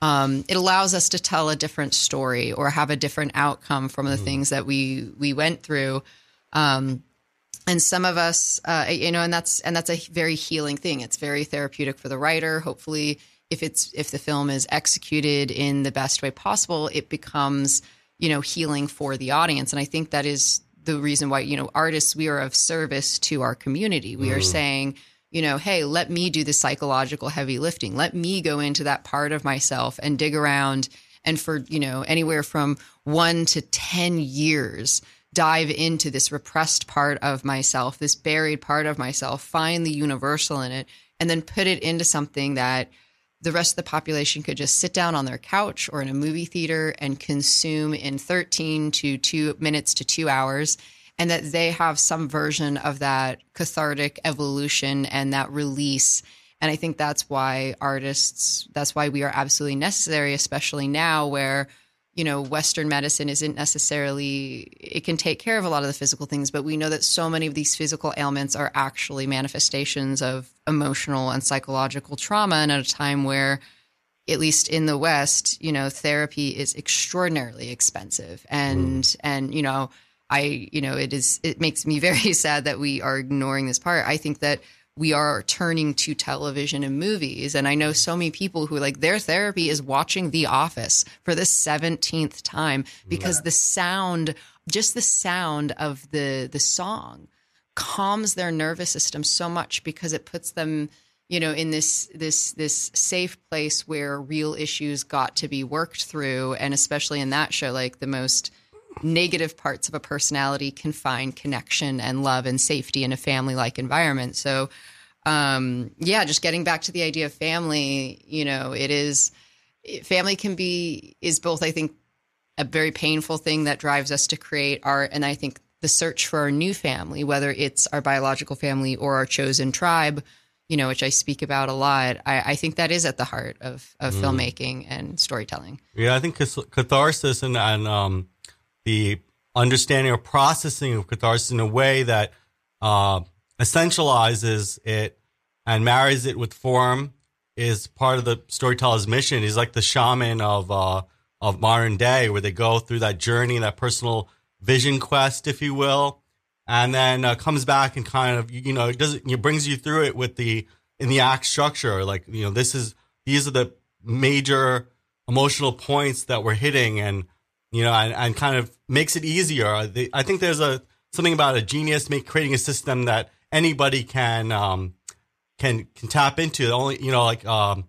um, it allows us to tell a different story or have a different outcome from the things that we we went through. Um, and some of us uh, you know and that's and that's a very healing thing. It's very therapeutic for the writer. Hopefully if it's if the film is executed in the best way possible it becomes you know healing for the audience. And i think that is the reason why you know artists we are of service to our community. We are saying you know hey let me do the psychological heavy lifting. Let me go into that part of myself and dig around and for you know anywhere from 1 to 10 years dive into this repressed part of myself this buried part of myself find the universal in it and then put it into something that the rest of the population could just sit down on their couch or in a movie theater and consume in 13 to 2 minutes to 2 hours and that they have some version of that cathartic evolution and that release. And i think that's why artists that's why we are absolutely necessary especially now where you know western medicine isn't necessarily it can take care of a lot of the physical things but we know that so many of these physical ailments are actually manifestations of emotional and psychological trauma and at a time where at least in the west you know therapy is extraordinarily expensive. And mm. and you know i you know it is it makes me very sad that we are ignoring this part. I think that we are turning to television and movies. And i know so many people who like their therapy is watching the office for the 17th time because the sound just the sound of the the song calms their nervous system so much because it puts them you know in this this this safe place where real issues got to be worked through. And especially in that show like the most negative parts of a personality can find connection and love and safety in a family like environment. So um yeah just getting back to the idea of family you know it is family can be is both i think a very painful thing that drives us to create art and i think the search for our new family whether it's our biological family or our chosen tribe you know which i speak about a lot i, I think that is at the heart of, of filmmaking and storytelling. Yeah, I think catharsis and, and um, the understanding or processing of catharsis in a way that uh, essentializes it and marries it with form is part of the storyteller's mission. He's like the shaman of uh, of modern day, where they go through that journey, that personal vision quest, if you will, and then uh, comes back and kind of you know it does it brings you through it with the in the act structure, like you know this is these are the major emotional points that we're hitting, and you know, and, and kind of makes it easier. I think there's a something about a genius make creating a system that anybody can um, can can tap into. Only you know, like um,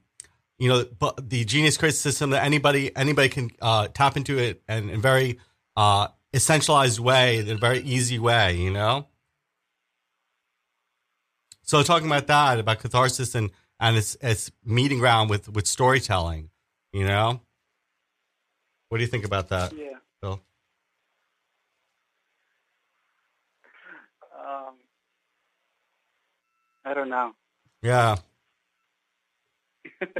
you know, but the genius creates system that anybody anybody can uh, tap into it and in a very uh, essentialized way, in a very easy way. You know. So talking about that, about catharsis and and its its meeting ground with with storytelling, you know. What do you think about that, Yeah. Phil? Um, I don't know. Yeah.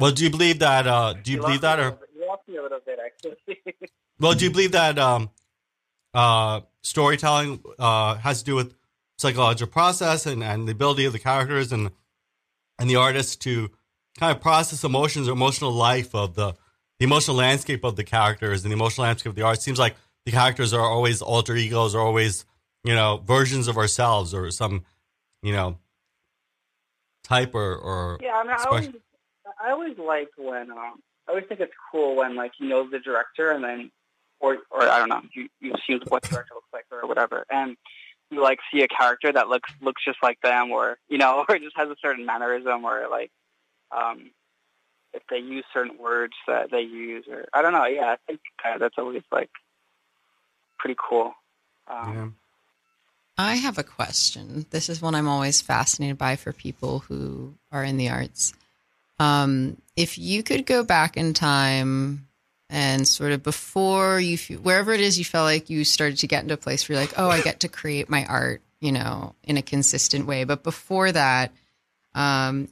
Well, do you believe that? Uh, do you believe that, or bit- You lost me a little bit, actually. well, do you believe that um, uh, storytelling uh, has to do with psychological process and, and the ability of the characters and and the artists to kind of process emotions or emotional life of the the emotional landscape of the characters and the emotional landscape of the art. Seems like the characters are always alter egos, are always you know versions of ourselves or some you know type or or Yeah, I mean, I always, I always like when, um, I always think it's cool when, like, you know the director and then, or, or I don't know, you, you see what the director looks like or whatever, and you, like, see a character that looks, looks just like them or, you know, or just has a certain mannerism or, like, um, if they use certain words that they use or, I don't know, yeah, I think uh, that's always, like, pretty cool. Um, yeah. I have a question. This is one I'm always fascinated by for people who are in the arts. Um, if you could go back in time and sort of before you, wherever it is you felt like you started to get into a place where you're like, oh, I get to create my art, you know, in a consistent way. But before that, um,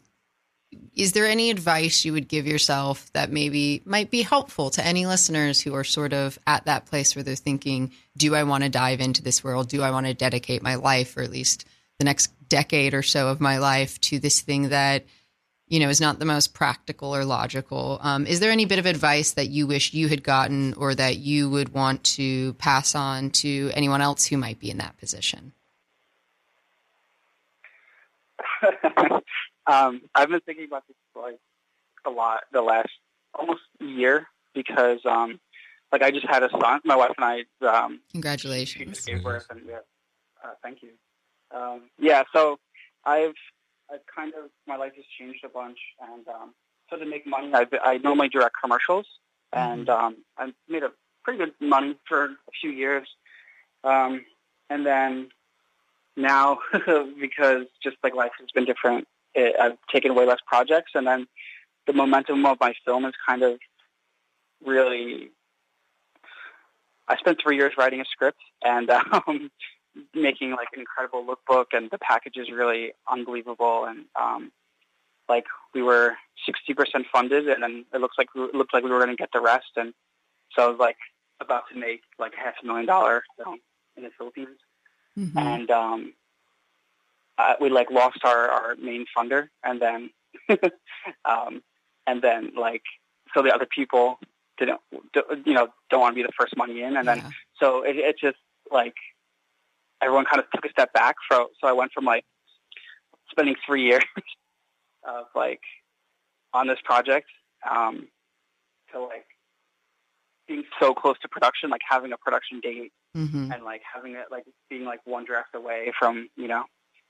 is there any advice you would give yourself that maybe might be helpful to any listeners who are sort of at that place where they're thinking, do I want to dive into this world? Do I want to dedicate my life, or at least the next decade or so of my life, to this thing that, you know, is not the most practical or logical? Um, is there any bit of advice that you wish you had gotten or that you would want to pass on to anyone else who might be in that position? um, I've been thinking about this like a lot the last almost year because um, like I just had a son. My wife and I um, she Congratulations. just gave birth, and yeah, uh, thank you. Um, yeah, so I've I've kind of my life has changed a bunch, and um, so to make money, I I normally direct commercials, and um, I made a pretty good money for a few years, um, and then now because just like life has been different, it, I've taken way less projects, and then the momentum of my film is kind of really. I spent three years writing a script and um, making like an incredible lookbook, and the package is really unbelievable. And um, like we were sixty percent funded, and then it looks like we, it looked like we were going to get the rest. And so I was like about to make like a half a million dollar film in the Philippines Mhm. and um, uh, we like lost our, our main funder, and then um, and then like so the other people didn't you know don't want to be the first money in, and then Yeah. so it, it just like everyone kind of took a step back. So so I went from like spending three years of like on this project um, to like being so close to production, like having a production date Mhm. and like having it like being like one draft away from you know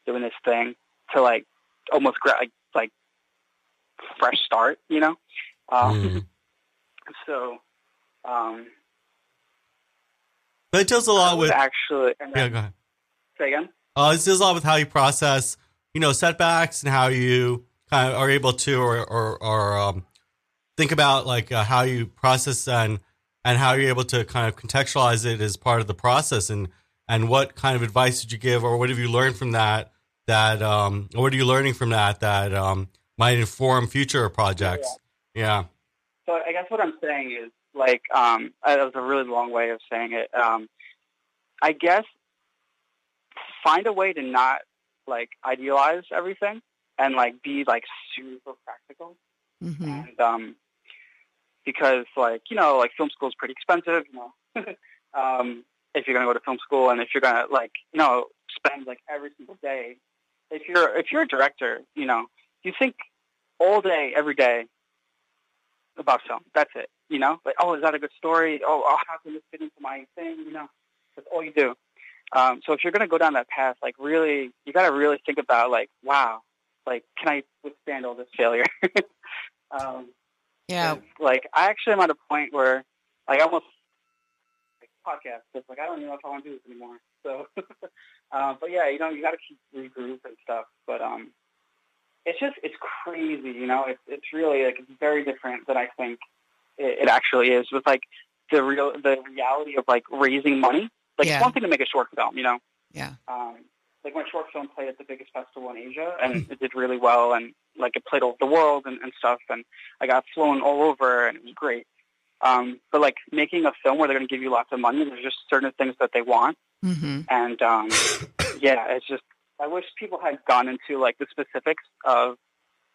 doing this thing to like almost gra- like like fresh start you know um, Mhm. so um But it deals a lot with actually and yeah. Go ahead. say again Uh, it deals a lot with how you process, you know, setbacks and how you kind of are able to or or, or um, think about like uh, how you process and and how you're able to kind of contextualize it as part of the process and and what kind of advice did you give or what have you learned from that that um what are you learning from that that um might inform future projects? Yeah. so I guess what I'm saying is like um uh, that was a really long way of saying it um I guess find a way to not like idealize everything and like be like super practical Mhm. and um, because like you know like film school is pretty expensive. You know, um, if you're gonna go to film school and if you're gonna like you know spend like every single day. If you're if you're a director, you know, you think all day every day about film. That's it. You know, like oh, is that a good story? Oh, oh how can this fit into my thing? You know, that's all you do. Um, so if you're going to go down that path, like really, you got to really think about like, wow, like can I withstand all this failure? um, Yeah. like I actually am at a point where like I almost podcast. It's like I don't even know if I want to do this anymore. So, uh, but yeah, you know, you got to keep regroup and stuff. But um, it's just it's crazy. You know, it's it's really like it's very different than I think it, it actually is. With like the real the reality of like raising money. Like Yeah. it's one thing to make a short film, you know. Yeah. Um, like my short film played at the biggest festival in Asia, and it did really well, and like it played all over the world and, and stuff, and I got flown all over, and it was great. Um, but like making a film where they're going to give you lots of money, there's just certain things that they want, hmm and um, yeah, it's just I wish people had gone into like the specifics of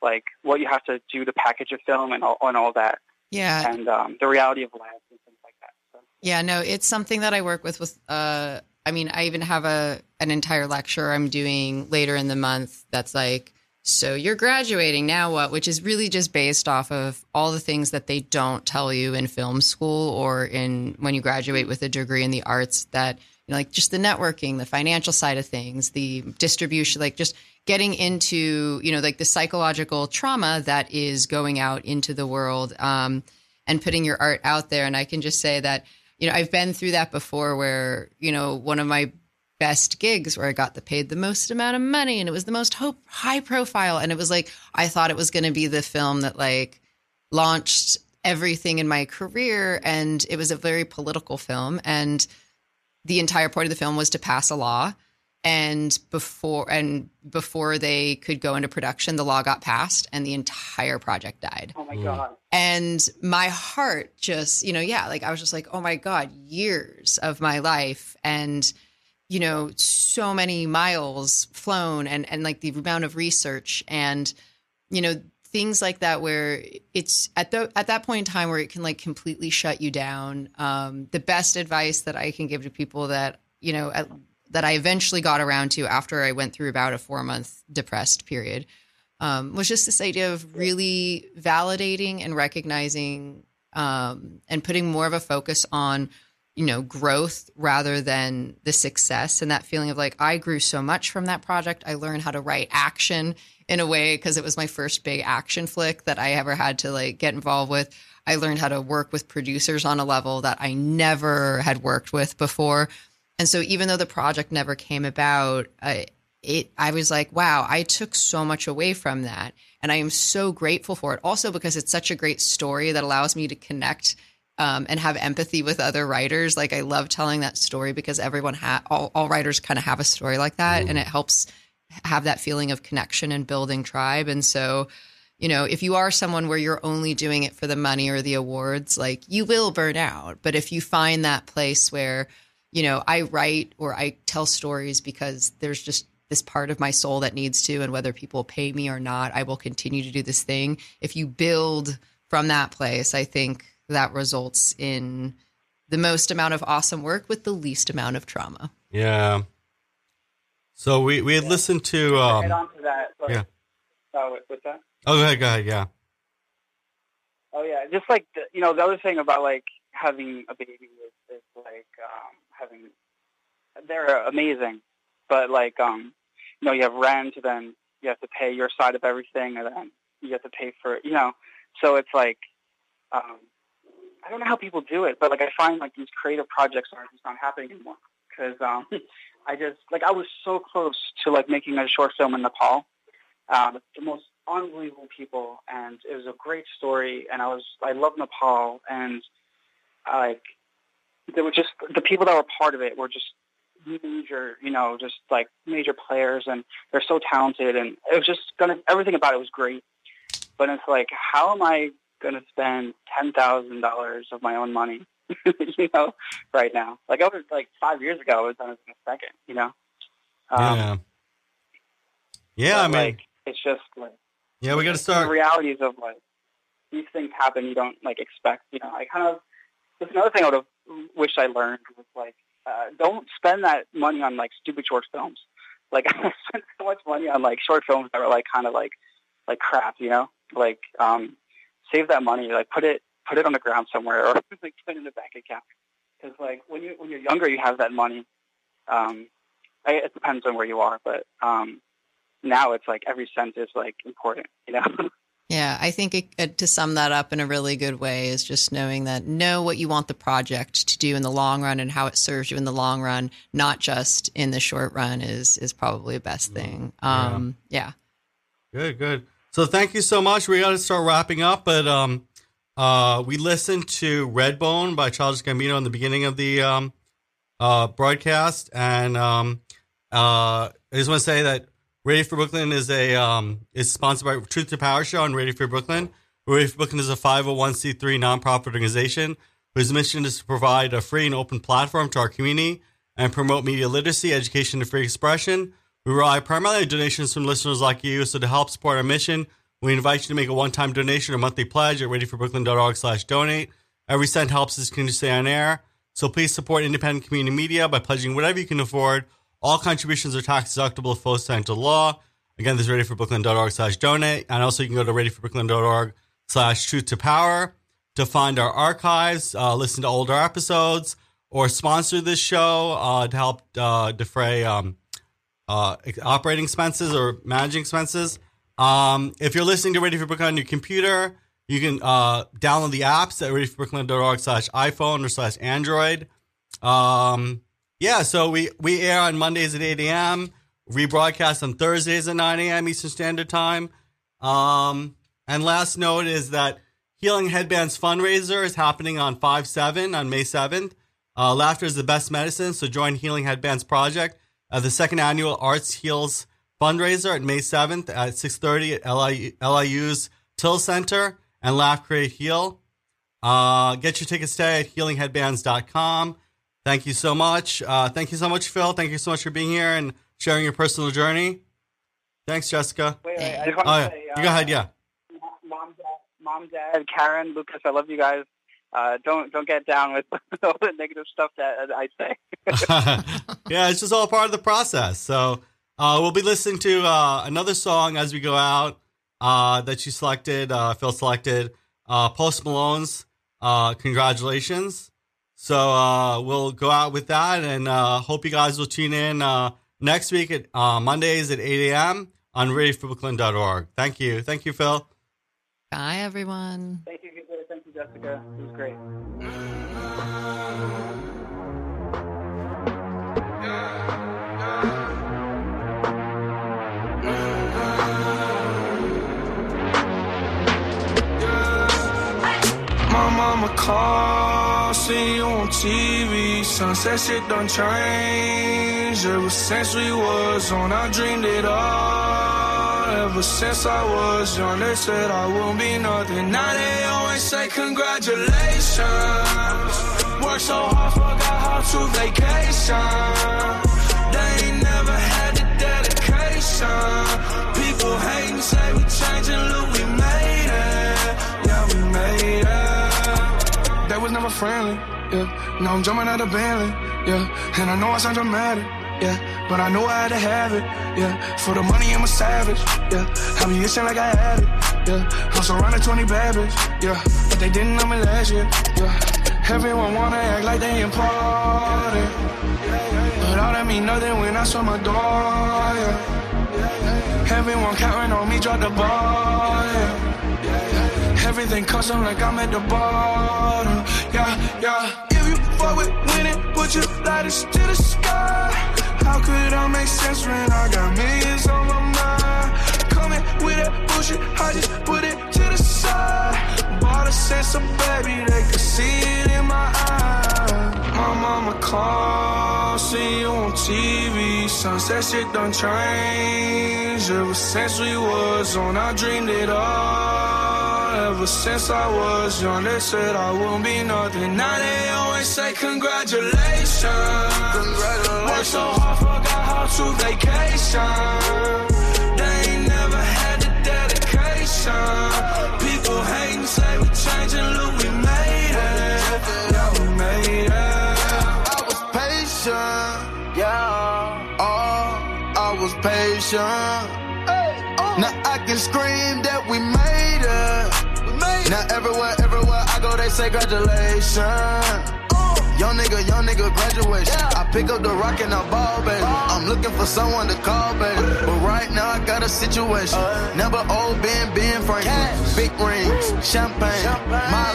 like what you have to do to package a film and all and all that, Yeah. and um, the reality of labs and things like that. So. Yeah, no, it's something that I work with with uh I mean, I even have a an entire lecture I'm doing later in the month that's like so you're graduating now what which is really just based off of all the things that they don't tell you in film school or in when you graduate with a degree in the arts that you know like just the networking, the financial side of things, the distribution like just getting into, you know, like the psychological trauma that is going out into the world um and putting your art out there. And I can just say that you know, I've been through that before where, you know, one of my best gigs where I got the paid the most amount of money and it was the most hope, high profile. And it was like, I thought it was going to be the film that like launched everything in my career. And it was a very political film. And the entire point of the film was to pass a law. And before and before they could go into production, the law got passed and the entire project died. Oh my god. And my heart just, you know, yeah, like I was just like, oh my God, years of my life and, you know, so many miles flown and, and like the amount of research and, you know, things like that where it's at the at that point in time where it can like completely shut you down. Um, the best advice that I can give to people that, you know, at, that I eventually got around to after I went through about a four month depressed period um, was just this idea of really validating and recognizing um, and putting more of a focus on you know growth rather than the success and that feeling of like i grew so much from that project i learned how to write action in a way because it was my first big action flick that i ever had to like get involved with i learned how to work with producers on a level that i never had worked with before and so even though the project never came about I, it I was like, wow, I took so much away from that. And I am so grateful for it. Also because it's such a great story that allows me to connect um, and have empathy with other writers. Like I love telling that story because everyone ha- all, all writers kind of have a story like that and it helps have that feeling of connection and building tribe. And so, you know, if you are someone where you're only doing it for the money or the awards, like you will burn out. But if you find that place where, you know, I write or I tell stories because there's just this part of my soul that needs to, and whether people pay me or not, I will continue to do this thing. If you build from that place, I think that results in the most amount of awesome work with the least amount of trauma. Yeah. So we we had listened to To um Head on to that. Like, yeah. Oh, what's that? oh go ahead go ahead yeah Oh yeah, just like the, you know, the other thing about like having a baby is, is like um, having they're amazing, but like um, you know, you have rent, then you have to pay your side of everything, and then you have to pay for you know, so it's like um, I don't know how people do it, but like I find like these creative projects are just not happening anymore because um, I just like I was so close to like making a short film in Nepal. Um, the most unbelievable people, and it was a great story. And I was I love Nepal, and like there were just the people that were part of it were just major, you know, just like major players, and they're so talented, and it was just gonna everything about it was great. But it's like, how am I going to spend ten thousand dollars of my own money, you know, right now? Like I was like five years ago, I was done it in a second, you know. Um, yeah yeah I mean like, it's just like yeah we got to start the realities of like, these things happen you don't like expect. You know, I kind of that's another thing I would have wished I learned was like uh, don't spend that money on like stupid short films. Like I spent so much money on like short films that were like kind of like like crap, you know. Like um, save that money, like put it put it on the ground somewhere, or like put it in a bank account. Because like when you when you're younger, you have that money. Um, I, it depends on where you are, but um, now it's like every cent is like important, you know. Yeah, I think it, it, to sum that up in a really good way is just knowing that know what you want the project to do in the long run and how it serves you in the long run, not just in the short run, is is probably the best thing. Um, yeah. yeah. Good, good. So thank you so much. We got to start wrapping up, but um, uh, we listened to Redbone by Childish Gambino in the beginning of the um, uh, broadcast, and um, uh, I just want to say that Radio for Brooklyn is a um, is sponsored by Truth to Power Show and Radio for Brooklyn. Radio for Brooklyn is a 501c3 nonprofit organization whose mission is to provide a free and open platform to our community and promote media literacy, education, and free expression. We rely primarily on donations from listeners like you. So to help support our mission, we invite you to make a one-time donation or monthly pledge at radioforbrooklyn.org slash donate. Every cent helps us continue to stay on air. So please support independent community media by pledging whatever you can afford all contributions are tax deductible if opposed to law. Again, this is radioforbrooklyn.org slash donate. And also you can go to radioforbrooklyn.org slash truth to power to find our archives, uh, listen to older episodes, or sponsor this show uh, to help uh, defray um, uh, operating expenses or managing expenses. Um, if you're listening to Radio for Brooklyn on your computer, you can uh, download the apps at radioforbrooklyn.org slash iPhone or slash Android. Um, yeah, so we, we air on Mondays at 8 a.m., rebroadcast on Thursdays at 9 a.m. Eastern Standard Time. Um, and last note is that Healing Headbands fundraiser is happening on 5 7 on May 7th. Uh, laughter is the best medicine, so join Healing Headbands Project the second annual Arts Heals fundraiser at May 7th at 6.30 at LIU's Till Center and Laugh, Create, Heal. Uh, get your tickets today at healingheadbands.com. Thank you so much. Uh, thank you so much, Phil. Thank you so much for being here and sharing your personal journey. Thanks, Jessica. Wait, wait, I just want oh, to yeah. say, uh, you go ahead, yeah. Mom, dad, mom, dad, Karen, Lucas, I love you guys. Uh, don't don't get down with all the negative stuff that I say. yeah, it's just all part of the process. So uh, we'll be listening to uh, another song as we go out uh, that you selected, uh, Phil selected, uh, Post Malone's "Congratulations." So uh, we'll go out with that and uh, hope you guys will tune in uh, next week at uh, Mondays at 8 a.m. on radioforbrooklyn.org. Thank you. Thank you, Phil. Bye, everyone. Thank you. Jessica. It was great. My mama call, see you on TV. Sunset shit done change. Ever since we was on, I dreamed it all. Ever since I was young, they said I won't be nothing. Now they always say congratulations. Work so hard, forgot how to vacation. They ain't never had the dedication. People hating, say we changing, look, we made it. Yeah, we made it they was never friendly, yeah. Now I'm jumping out of Bentley, yeah. And I know I sound dramatic, yeah. But I know I had to have it, yeah. For the money, I'm a savage, yeah. I be itching like I had it, yeah. I'm surrounded 20 bad yeah. But they didn't know me last year, yeah. Everyone wanna act like they important, but all that mean nothing when I saw my door, yeah. Everyone counting on me, drop the ball, yeah. Everything custom like I'm at the bottom. Yeah, yeah. If you fuck with winning, put your lighters to the sky. How could I make sense when I got millions on my mind? Coming with that bullshit, I just put it to the side. Bought a sense of baby, they could see it in my eyes. My mama call, see you on TV. Sunset shit done changed. Ever since we was on, I dreamed it all. Ever since I was young, they said I won't be nothing. Now they always say congratulations. Congratulations. Work so hard, forgot how to vacation. They ain't never had the dedication. People hate can say we changing, look, we made it. Yeah, we made it. I was patient, yeah. Oh, I was patient. Hey. Oh. Now I can scream Now everywhere, everywhere I go, they say congratulations. Young nigga, young nigga, graduation. I pick up the rock and I ball, baby. Uh-huh. I'm looking for someone to call, baby. Uh-huh. But right now I got a situation. Uh-huh. Never old Ben, Ben Franklin. Big rings, champagne. My life.